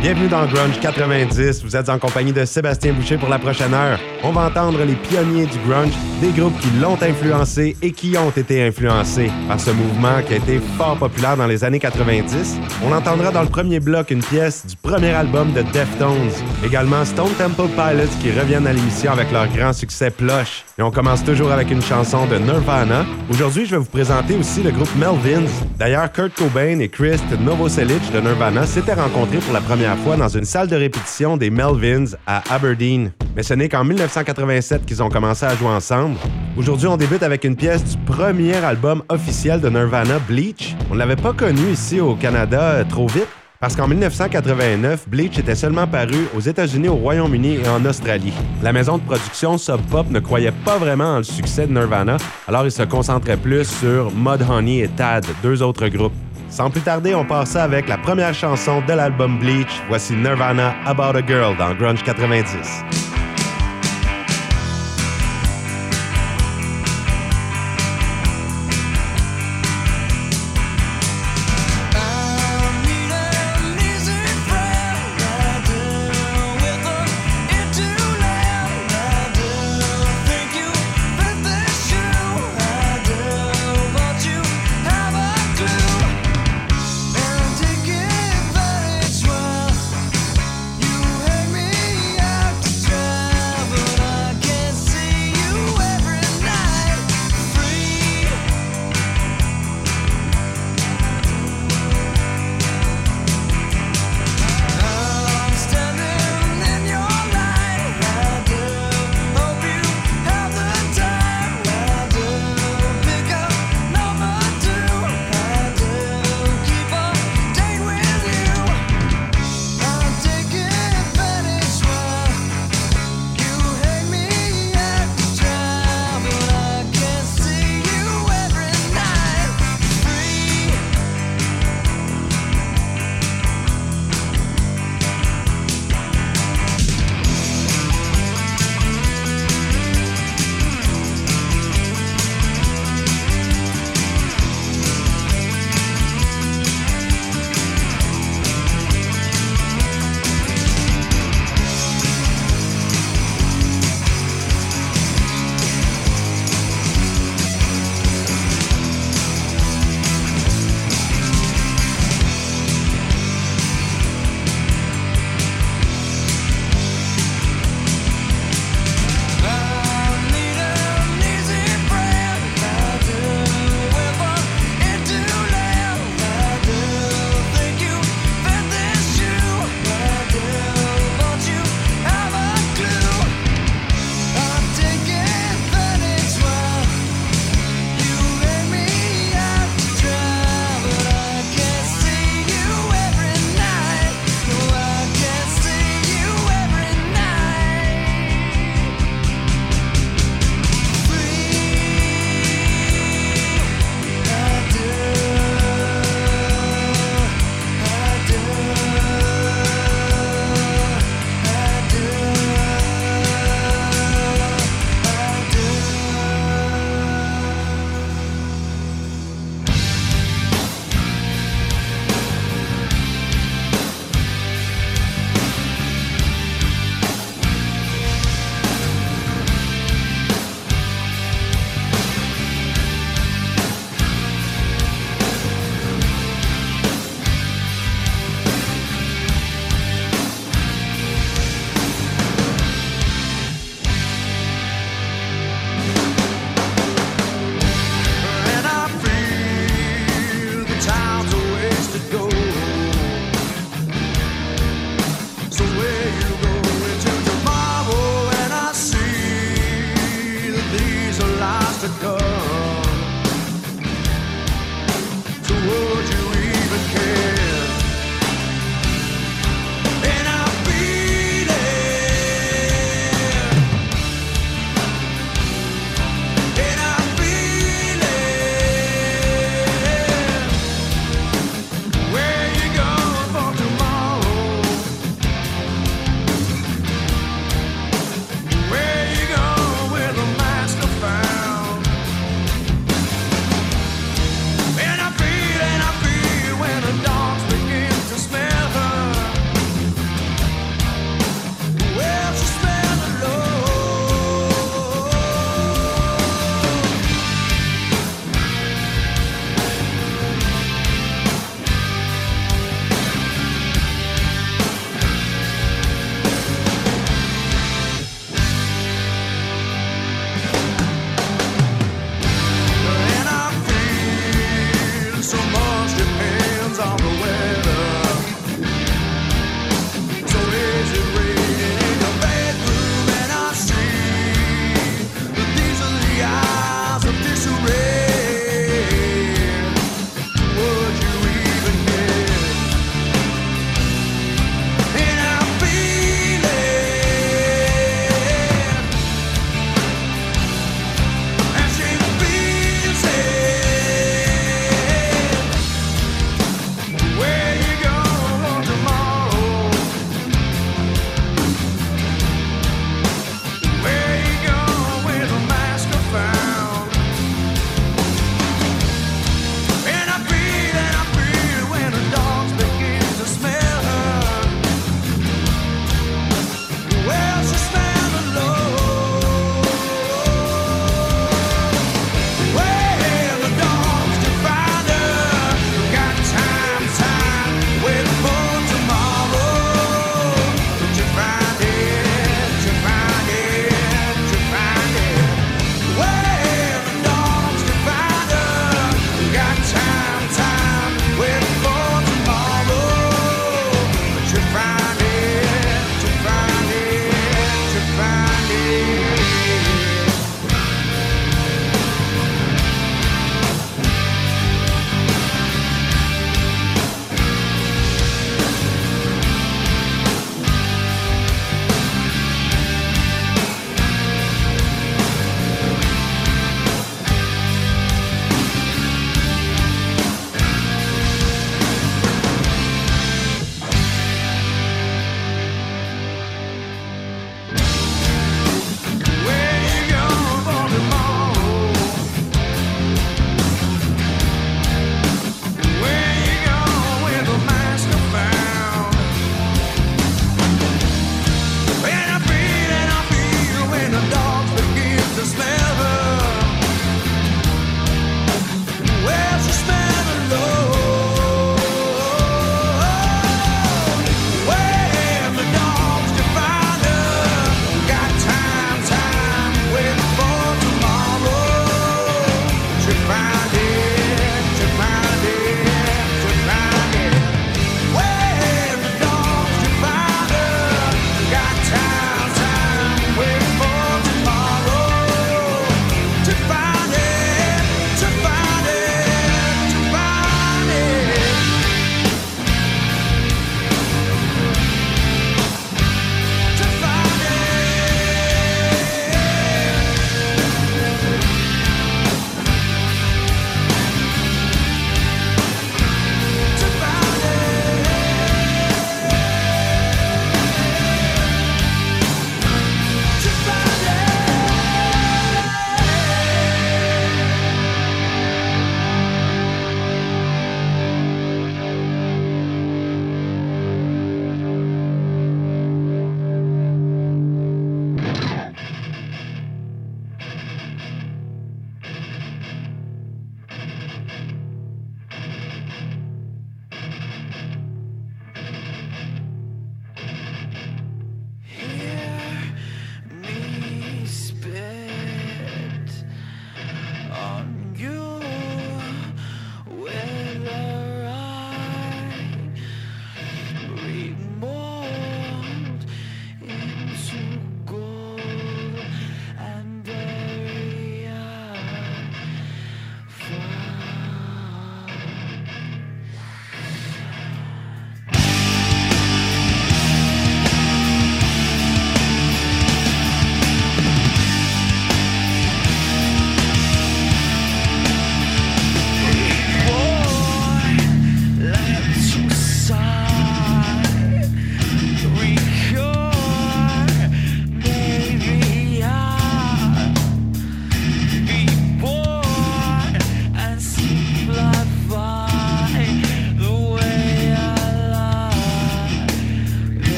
Bienvenue dans Grunge 90. Vous êtes en compagnie de Sébastien Boucher pour la prochaine heure. On va entendre les pionniers du grunge, des groupes qui l'ont influencé et qui ont été influencés par ce mouvement qui a été fort populaire dans les années 90. On entendra dans le premier bloc une pièce du premier album de Deftones. Également Stone Temple Pilots qui reviennent à l'émission avec leur grand succès Plush. Et on commence toujours avec une chanson de Nirvana. Aujourd'hui, je vais vous présenter aussi le groupe Melvins. D'ailleurs, Kurt Cobain et Chris Novoselic de Nirvana s'étaient rencontrés pour la première fois dans une salle de répétition des Melvins à Aberdeen. Mais ce n'est qu'en 1987 qu'ils ont commencé à jouer ensemble. Aujourd'hui, on débute avec une pièce du premier album officiel de Nirvana, Bleach. On ne l'avait pas connu ici au Canada euh, trop vite. Parce qu'en 1989, Bleach était seulement paru aux États-Unis, au Royaume-Uni et en Australie. La maison de production Sub Pop ne croyait pas vraiment en le succès de Nirvana, alors il se concentrait plus sur Mudhoney et Tad, deux autres groupes. Sans plus tarder, on passe avec la première chanson de l'album Bleach. Voici Nirvana About a Girl dans Grunge 90.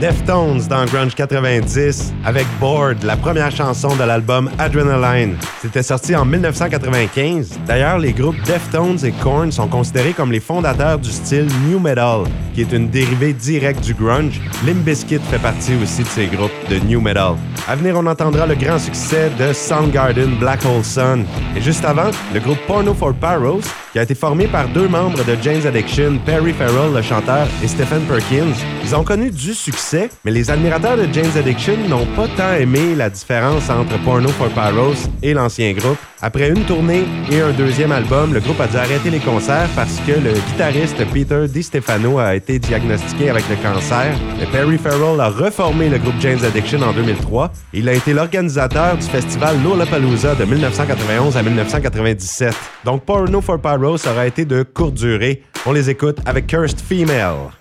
The Dans Grunge 90 avec Bored, la première chanson de l'album Adrenaline. C'était sorti en 1995. D'ailleurs, les groupes Deftones et Korn sont considérés comme les fondateurs du style New Metal, qui est une dérivée directe du grunge. Limp Bizkit fait partie aussi de ces groupes de New Metal. À venir, on entendra le grand succès de Soundgarden Black Hole Sun. Et juste avant, le groupe Porno for Paros qui a été formé par deux membres de James Addiction, Perry Farrell, le chanteur, et Stephen Perkins. Ils ont connu du succès, mais les admirateurs de James Addiction n'ont pas tant aimé la différence entre Porno for Pyros et l'ancien groupe. Après une tournée et un deuxième album, le groupe a dû arrêter les concerts parce que le guitariste Peter DiStefano a été diagnostiqué avec le cancer. Perry Farrell a reformé le groupe James Addiction en 2003. Il a été l'organisateur du festival Lollapalooza de 1991 à 1997. Donc Porno for Pyros aura été de courte durée. On les écoute avec Cursed Female.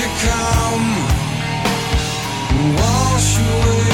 you come and wash away?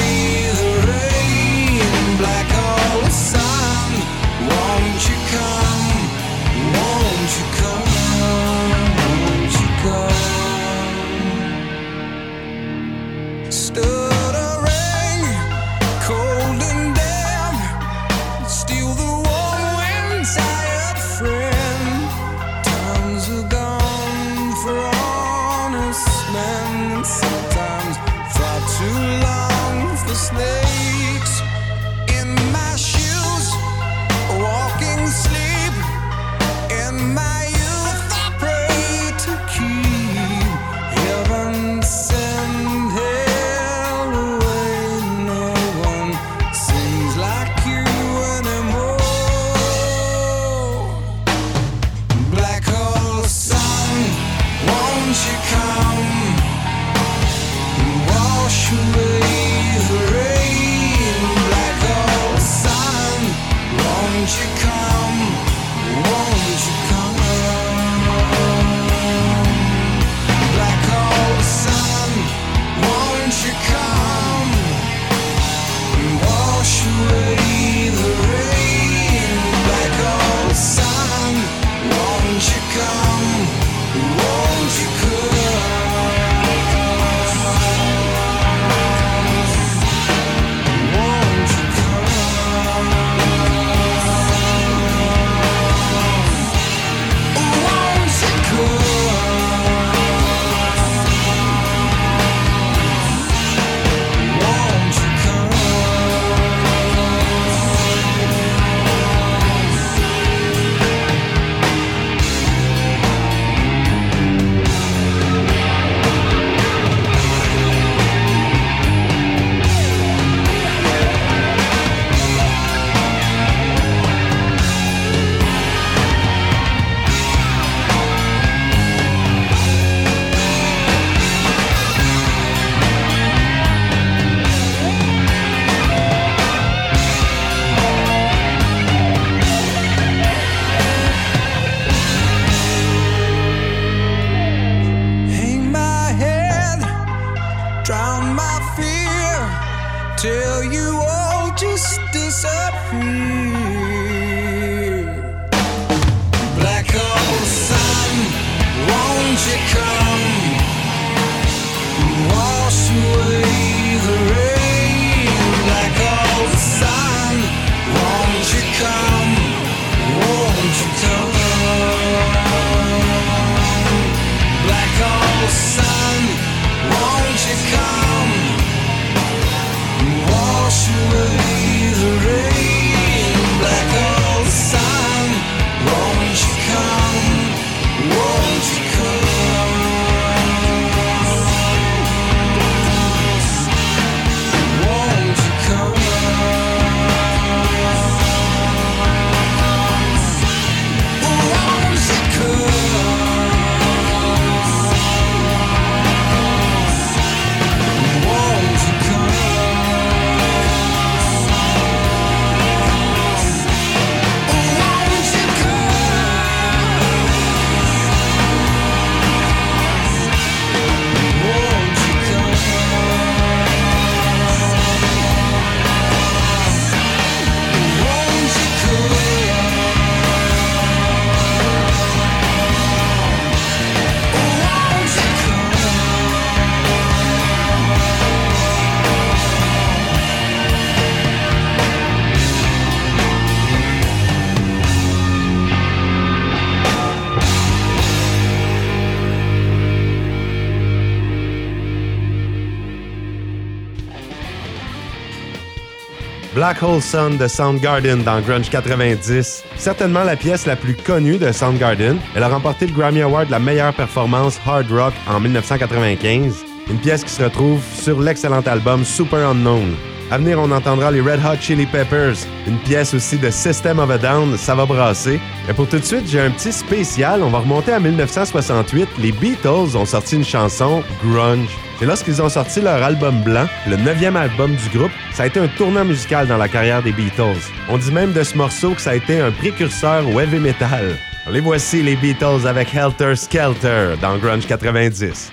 Black Hole Sun de Soundgarden dans Grunge 90. Certainement la pièce la plus connue de Soundgarden. Elle a remporté le Grammy Award de la meilleure performance hard rock en 1995. Une pièce qui se retrouve sur l'excellent album Super Unknown. À venir, on entendra les Red Hot Chili Peppers, une pièce aussi de System of a Down, ça va brasser. Et pour tout de suite, j'ai un petit spécial. On va remonter à 1968. Les Beatles ont sorti une chanson, Grunge. C'est lorsqu'ils ont sorti leur album blanc, le neuvième album du groupe. Ça a été un tournant musical dans la carrière des Beatles. On dit même de ce morceau que ça a été un précurseur au heavy metal. Les voici les Beatles avec Helter Skelter dans Grunge 90.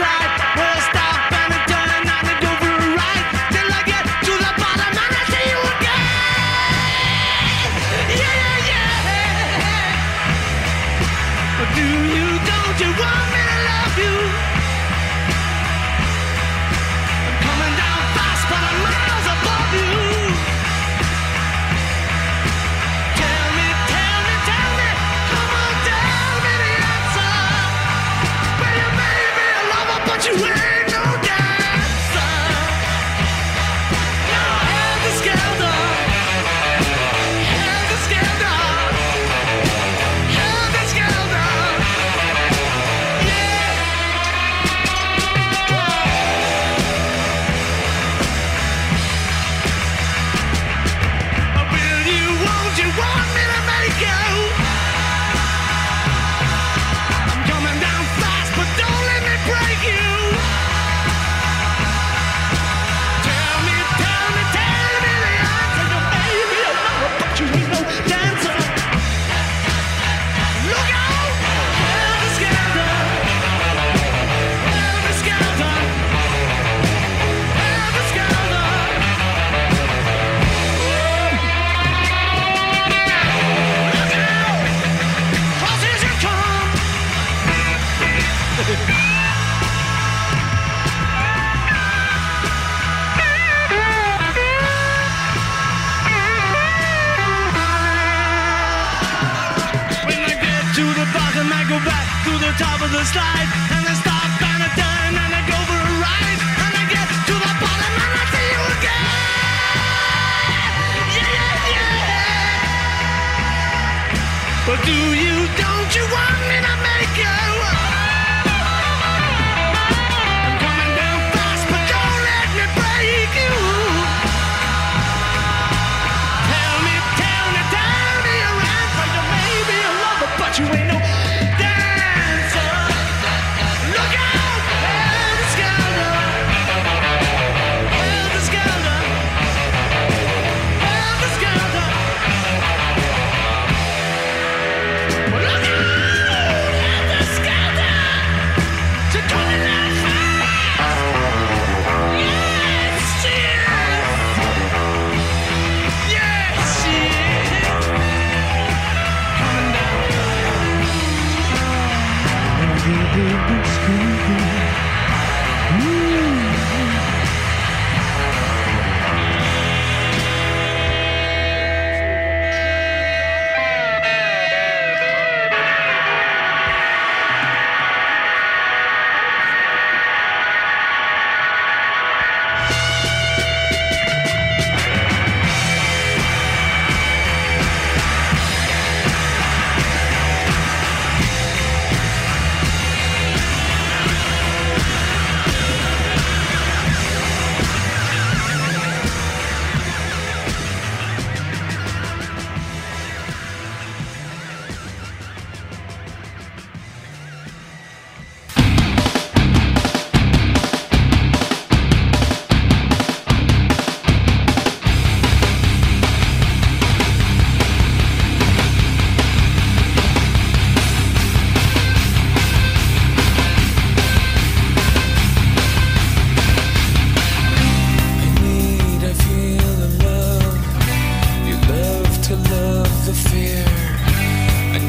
side.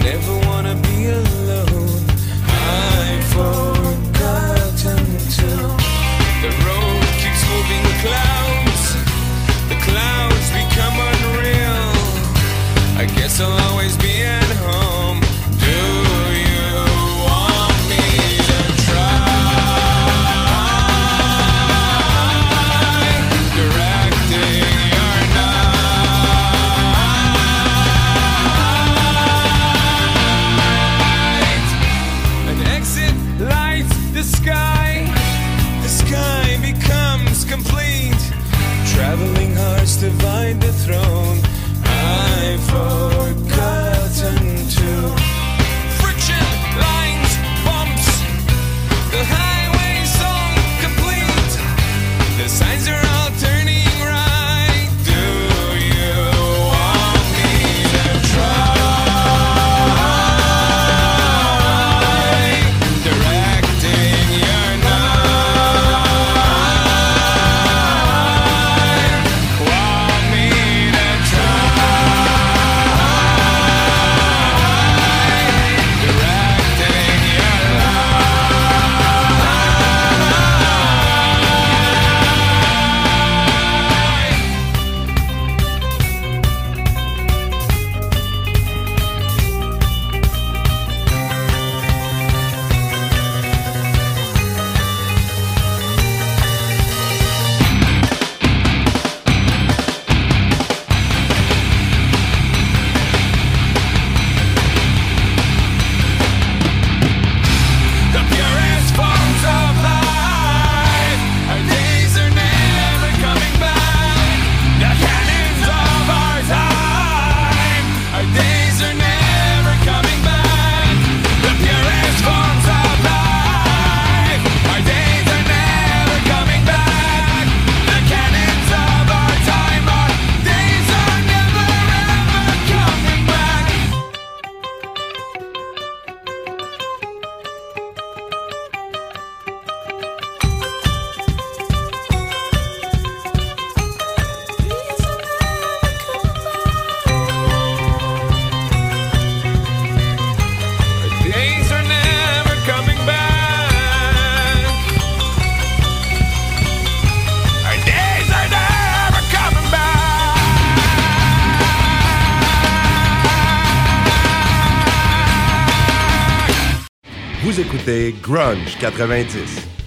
never wanna be alone. Grunge 90.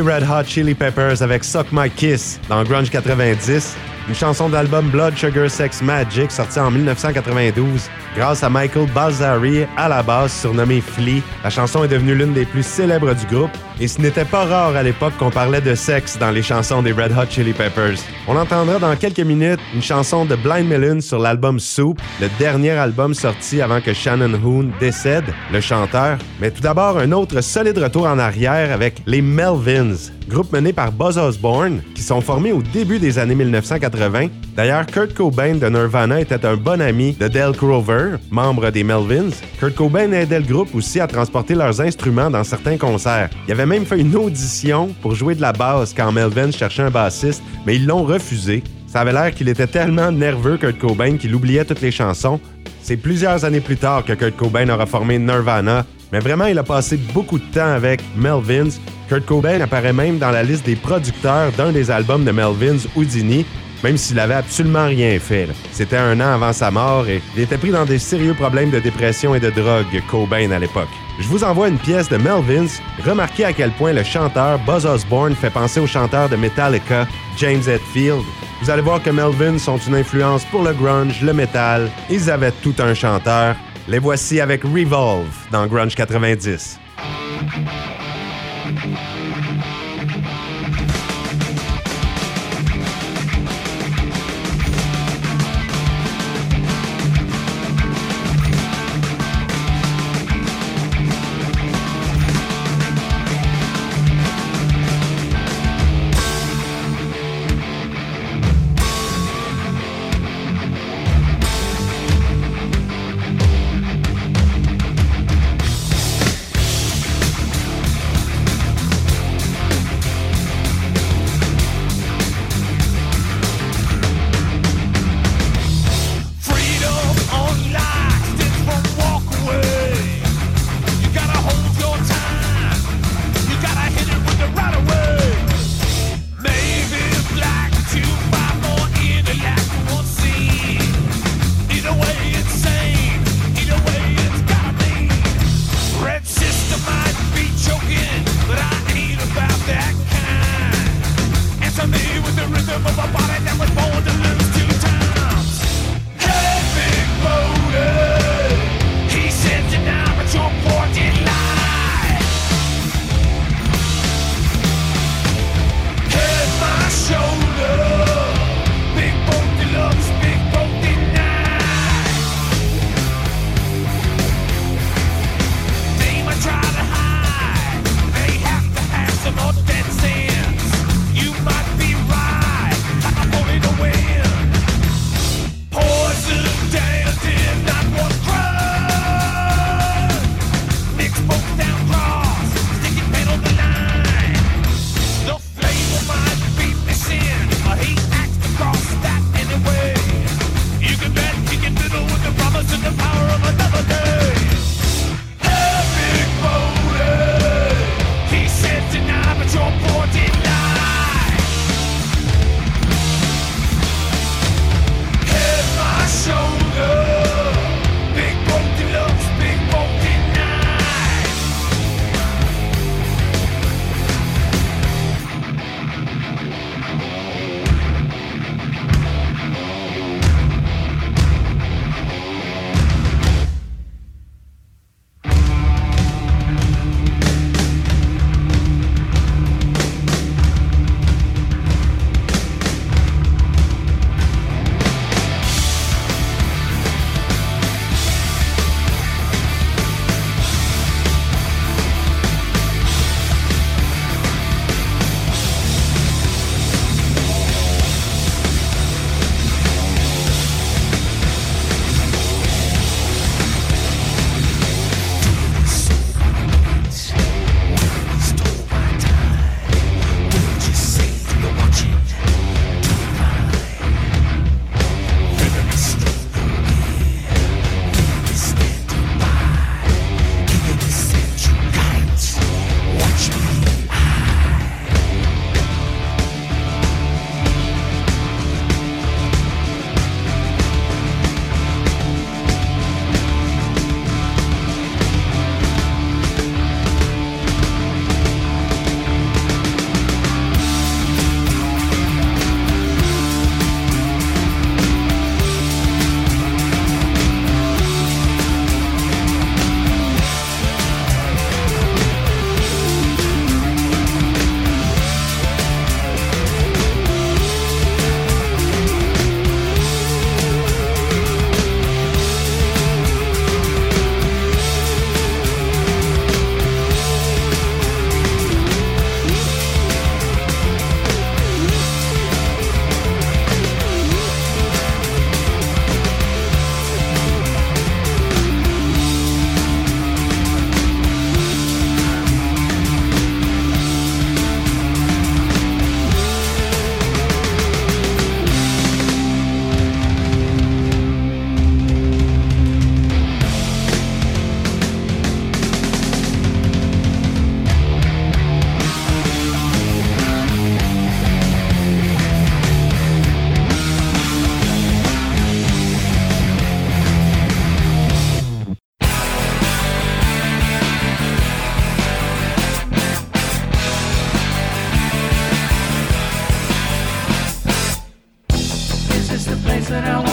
Red Hot Chili Peppers avec Suck My Kiss dans Grunge 90, une chanson d'album Blood Sugar Sex Magic sortie en 1992 grâce à Michael Balzari à la base surnommé Flea. La chanson est devenue l'une des plus célèbres du groupe et ce n'était pas rare à l'époque qu'on parlait de sexe dans les chansons des Red Hot Chili Peppers. On entendra dans quelques minutes une chanson de Blind Melon sur l'album Soup, le dernier album sorti avant que Shannon Hoon décède, le chanteur. Mais tout d'abord, un autre solide retour en arrière avec les Melvins, groupe mené par Buzz Osborne, qui sont formés au début des années 1980. D'ailleurs, Kurt Cobain de Nirvana était un bon ami de Dale Crover, membre des Melvins. Kurt Cobain aidait le groupe aussi à transporter leurs instruments dans certains concerts. Il avait même fait une audition pour jouer de la basse quand Melvins cherchait un bassiste, mais ils l'ont refusé. Ça avait l'air qu'il était tellement nerveux, Kurt Cobain, qu'il oubliait toutes les chansons. C'est plusieurs années plus tard que Kurt Cobain aura formé Nirvana, mais vraiment, il a passé beaucoup de temps avec Melvins. Kurt Cobain apparaît même dans la liste des producteurs d'un des albums de Melvins, Houdini, même s'il avait absolument rien fait. C'était un an avant sa mort et il était pris dans des sérieux problèmes de dépression et de drogue, Cobain à l'époque. Je vous envoie une pièce de Melvins. Remarquez à quel point le chanteur Buzz Osborne fait penser au chanteur de Metallica, James Hetfield. Vous allez voir que Melvins sont une influence pour le grunge, le metal. Ils avaient tout un chanteur. Les voici avec Revolve dans Grunge 90. that I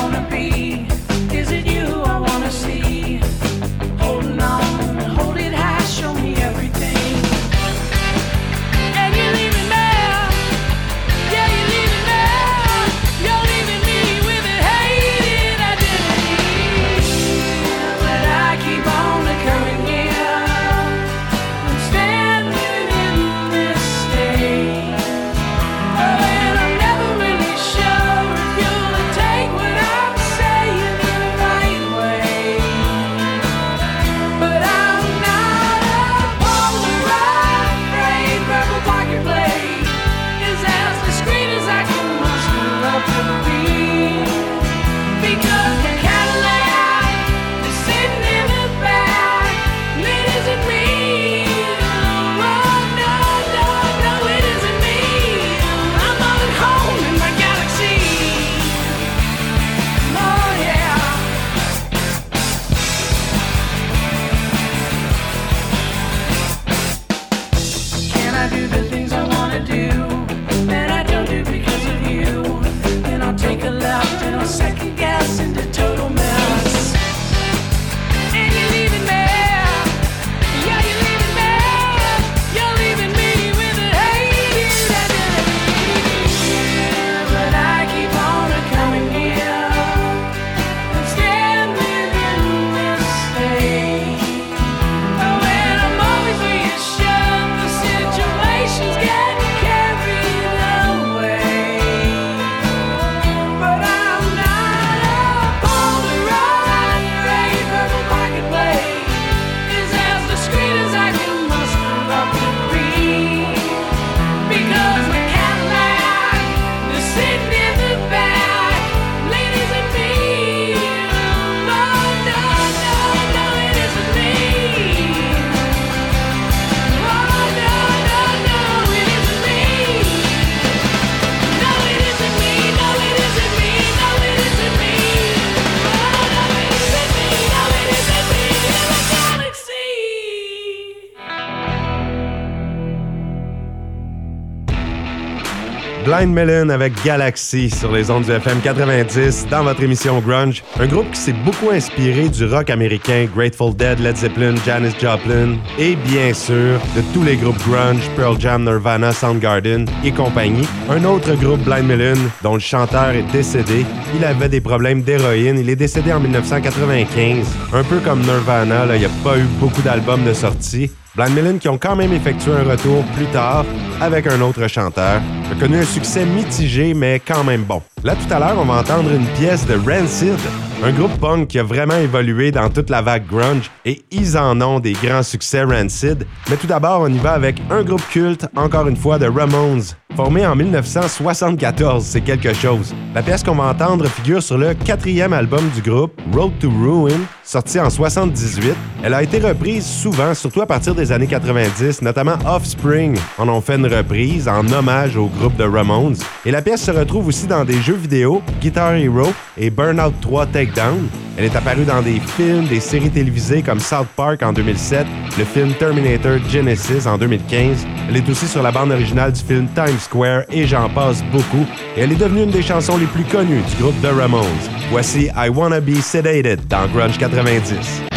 Blind Melon avec Galaxy sur les ondes du FM 90 dans votre émission Grunge. Un groupe qui s'est beaucoup inspiré du rock américain Grateful Dead, Led Zeppelin, Janis Joplin et bien sûr de tous les groupes grunge, Pearl Jam, Nirvana, Soundgarden et compagnie. Un autre groupe Blind Melon dont le chanteur est décédé. Il avait des problèmes d'héroïne. Il est décédé en 1995. Un peu comme Nirvana, il n'y a pas eu beaucoup d'albums de sortie. Blind Melon qui ont quand même effectué un retour plus tard avec un autre chanteur, connu un succès mitigé mais quand même bon. Là tout à l'heure, on va entendre une pièce de Rancid, un groupe punk qui a vraiment évolué dans toute la vague grunge et ils en ont des grands succès Rancid. Mais tout d'abord, on y va avec un groupe culte, encore une fois, de Ramones, formé en 1974, c'est quelque chose. La pièce qu'on va entendre figure sur le quatrième album du groupe, Road to Ruin, sorti en 78. Elle a été reprise souvent, surtout à partir des années 90, notamment Offspring en ont fait une reprise en hommage au groupe de Ramones. Et la pièce se retrouve aussi dans des jeux vidéo, Guitar Hero et Burnout 3 Takedown. Elle est apparue dans des films, des séries télévisées comme South Park en 2007, le film Terminator Genesis en 2015. Elle est aussi sur la bande originale du film Times Square et j'en passe beaucoup. Et elle est devenue une des chansons les plus connues du groupe The Ramones. Voici I Wanna Be Sedated dans Grunge 90.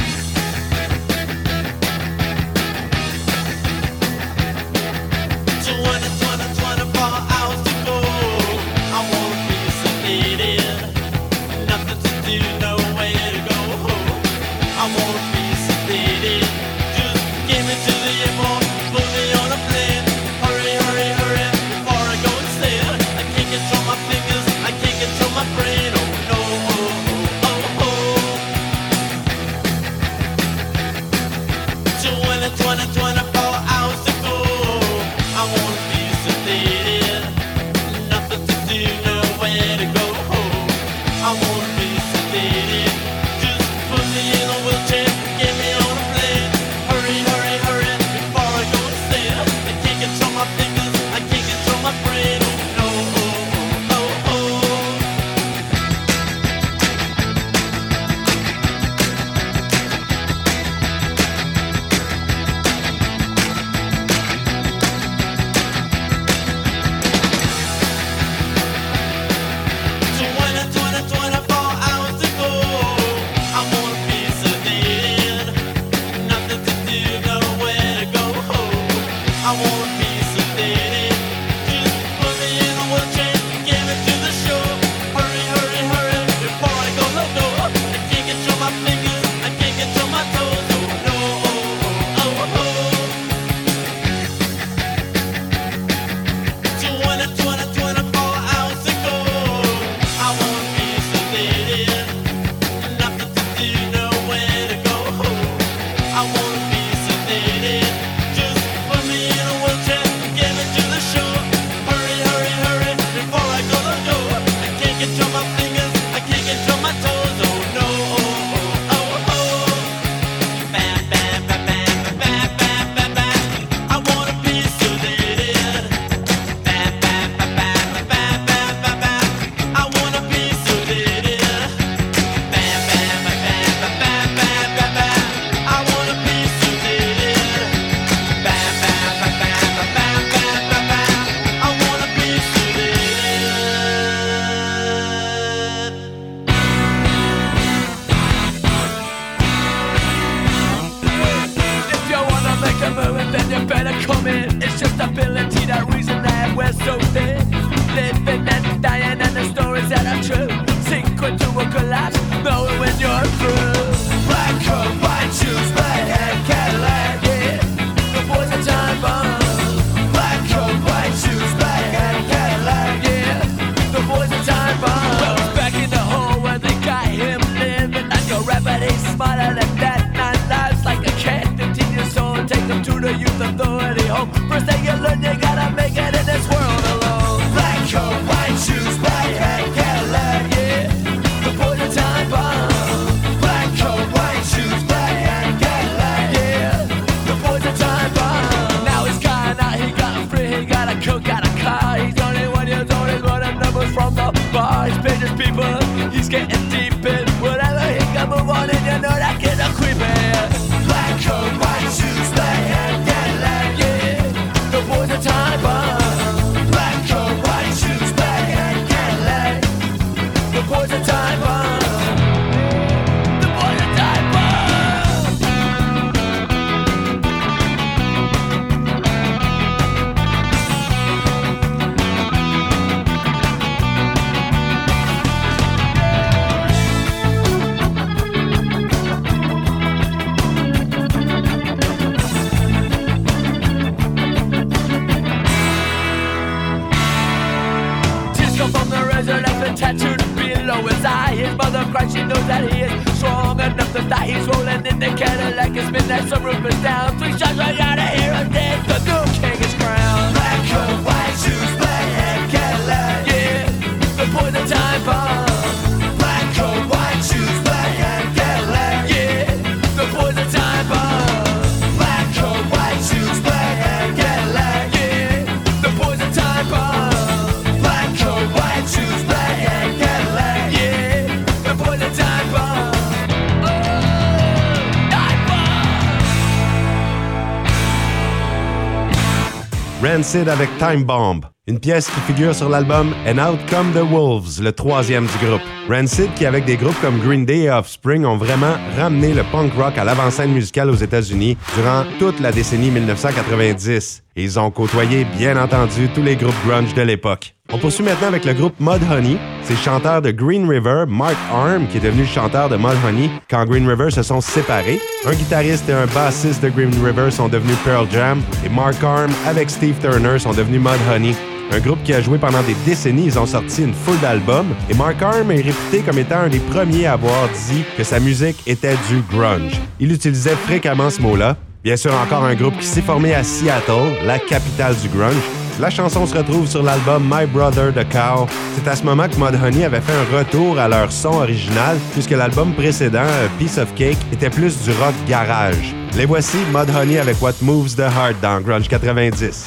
Rancid avec Time Bomb, une pièce qui figure sur l'album And Out Come the Wolves, le troisième du groupe. Rancid, qui avec des groupes comme Green Day et Offspring ont vraiment ramené le punk rock à l'avant-scène musicale aux États-Unis durant toute la décennie 1990. ils ont côtoyé, bien entendu, tous les groupes grunge de l'époque. On poursuit maintenant avec le groupe Mudhoney. C'est chanteur de Green River, Mark Arm, qui est devenu le chanteur de Mudhoney quand Green River se sont séparés. Un guitariste et un bassiste de Green River sont devenus Pearl Jam et Mark Arm avec Steve Turner sont devenus Mudhoney. Un groupe qui a joué pendant des décennies, ils ont sorti une foule d'albums et Mark Arm est réputé comme étant un des premiers à avoir dit que sa musique était du grunge. Il utilisait fréquemment ce mot-là. Bien sûr, encore un groupe qui s'est formé à Seattle, la capitale du grunge. La chanson se retrouve sur l'album My Brother the Cow. C'est à ce moment que Mudhoney avait fait un retour à leur son original, puisque l'album précédent, Piece of Cake, était plus du rock garage. Les voici, Mudhoney avec What Moves the Heart dans Grunge 90.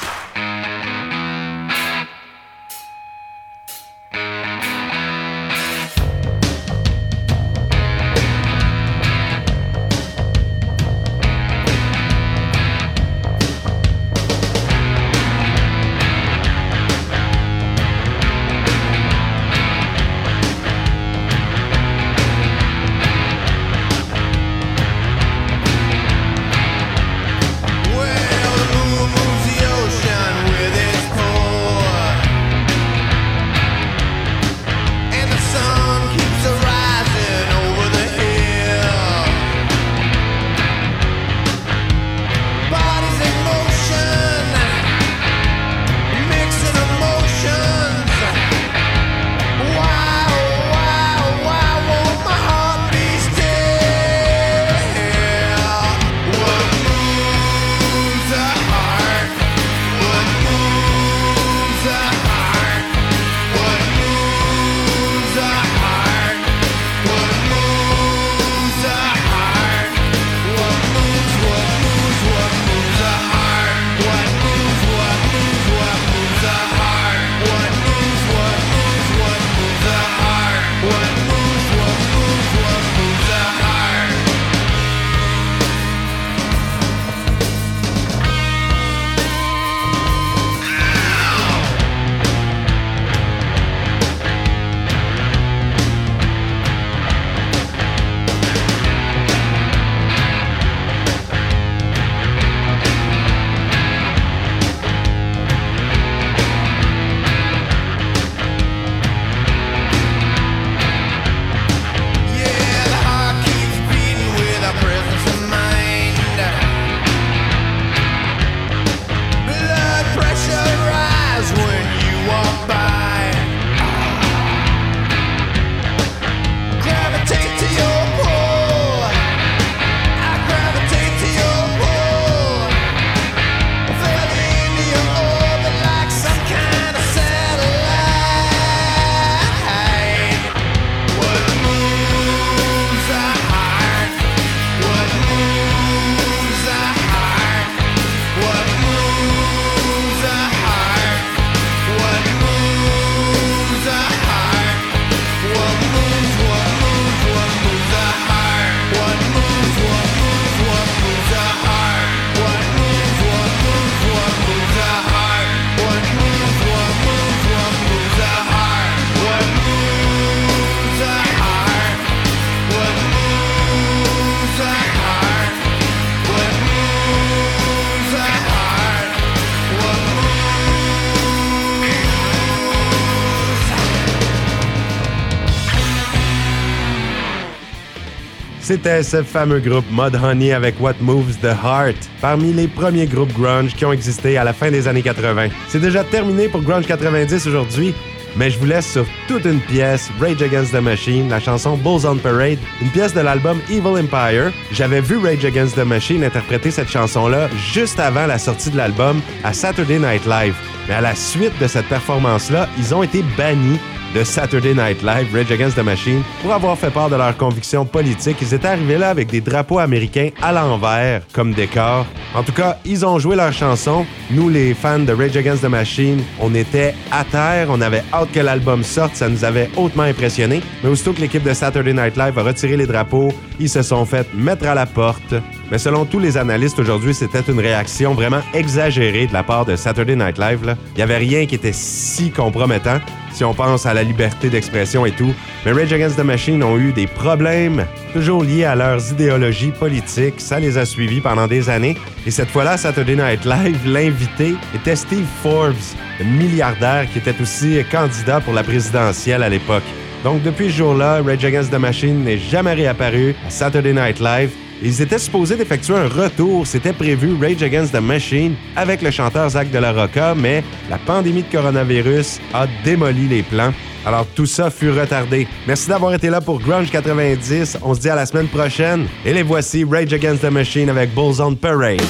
C'était ce fameux groupe Mudhoney avec What Moves the Heart, parmi les premiers groupes grunge qui ont existé à la fin des années 80. C'est déjà terminé pour Grunge 90 aujourd'hui, mais je vous laisse sur toute une pièce, Rage Against the Machine, la chanson Bulls on Parade, une pièce de l'album Evil Empire. J'avais vu Rage Against the Machine interpréter cette chanson-là juste avant la sortie de l'album à Saturday Night Live. Mais à la suite de cette performance-là, ils ont été bannis de Saturday Night Live, Rage Against the Machine, pour avoir fait part de leurs convictions politiques. Ils étaient arrivés là avec des drapeaux américains à l'envers comme décor. En tout cas, ils ont joué leur chanson. Nous, les fans de Rage Against the Machine, on était à terre, on avait hâte que l'album sorte, ça nous avait hautement impressionné. Mais aussitôt que l'équipe de Saturday Night Live a retiré les drapeaux, ils se sont fait mettre à la porte. Mais selon tous les analystes aujourd'hui, c'était une réaction vraiment exagérée de la part de Saturday Night Live. Il n'y avait rien qui était si compromettant si on pense à la liberté d'expression et tout. Mais Rage Against the Machine ont eu des problèmes, toujours liés à leurs idéologies politiques. Ça les a suivis pendant des années. Et cette fois-là, Saturday Night Live, l'invité était Steve Forbes, le milliardaire qui était aussi candidat pour la présidentielle à l'époque. Donc depuis ce jour-là, Rage Against the Machine n'est jamais réapparu à Saturday Night Live. Ils étaient supposés d'effectuer un retour, c'était prévu Rage Against the Machine avec le chanteur Zach de la Rocca, mais la pandémie de coronavirus a démoli les plans. Alors tout ça fut retardé. Merci d'avoir été là pour Grunge 90. On se dit à la semaine prochaine. Et les voici Rage Against the Machine avec Bulls on Parade.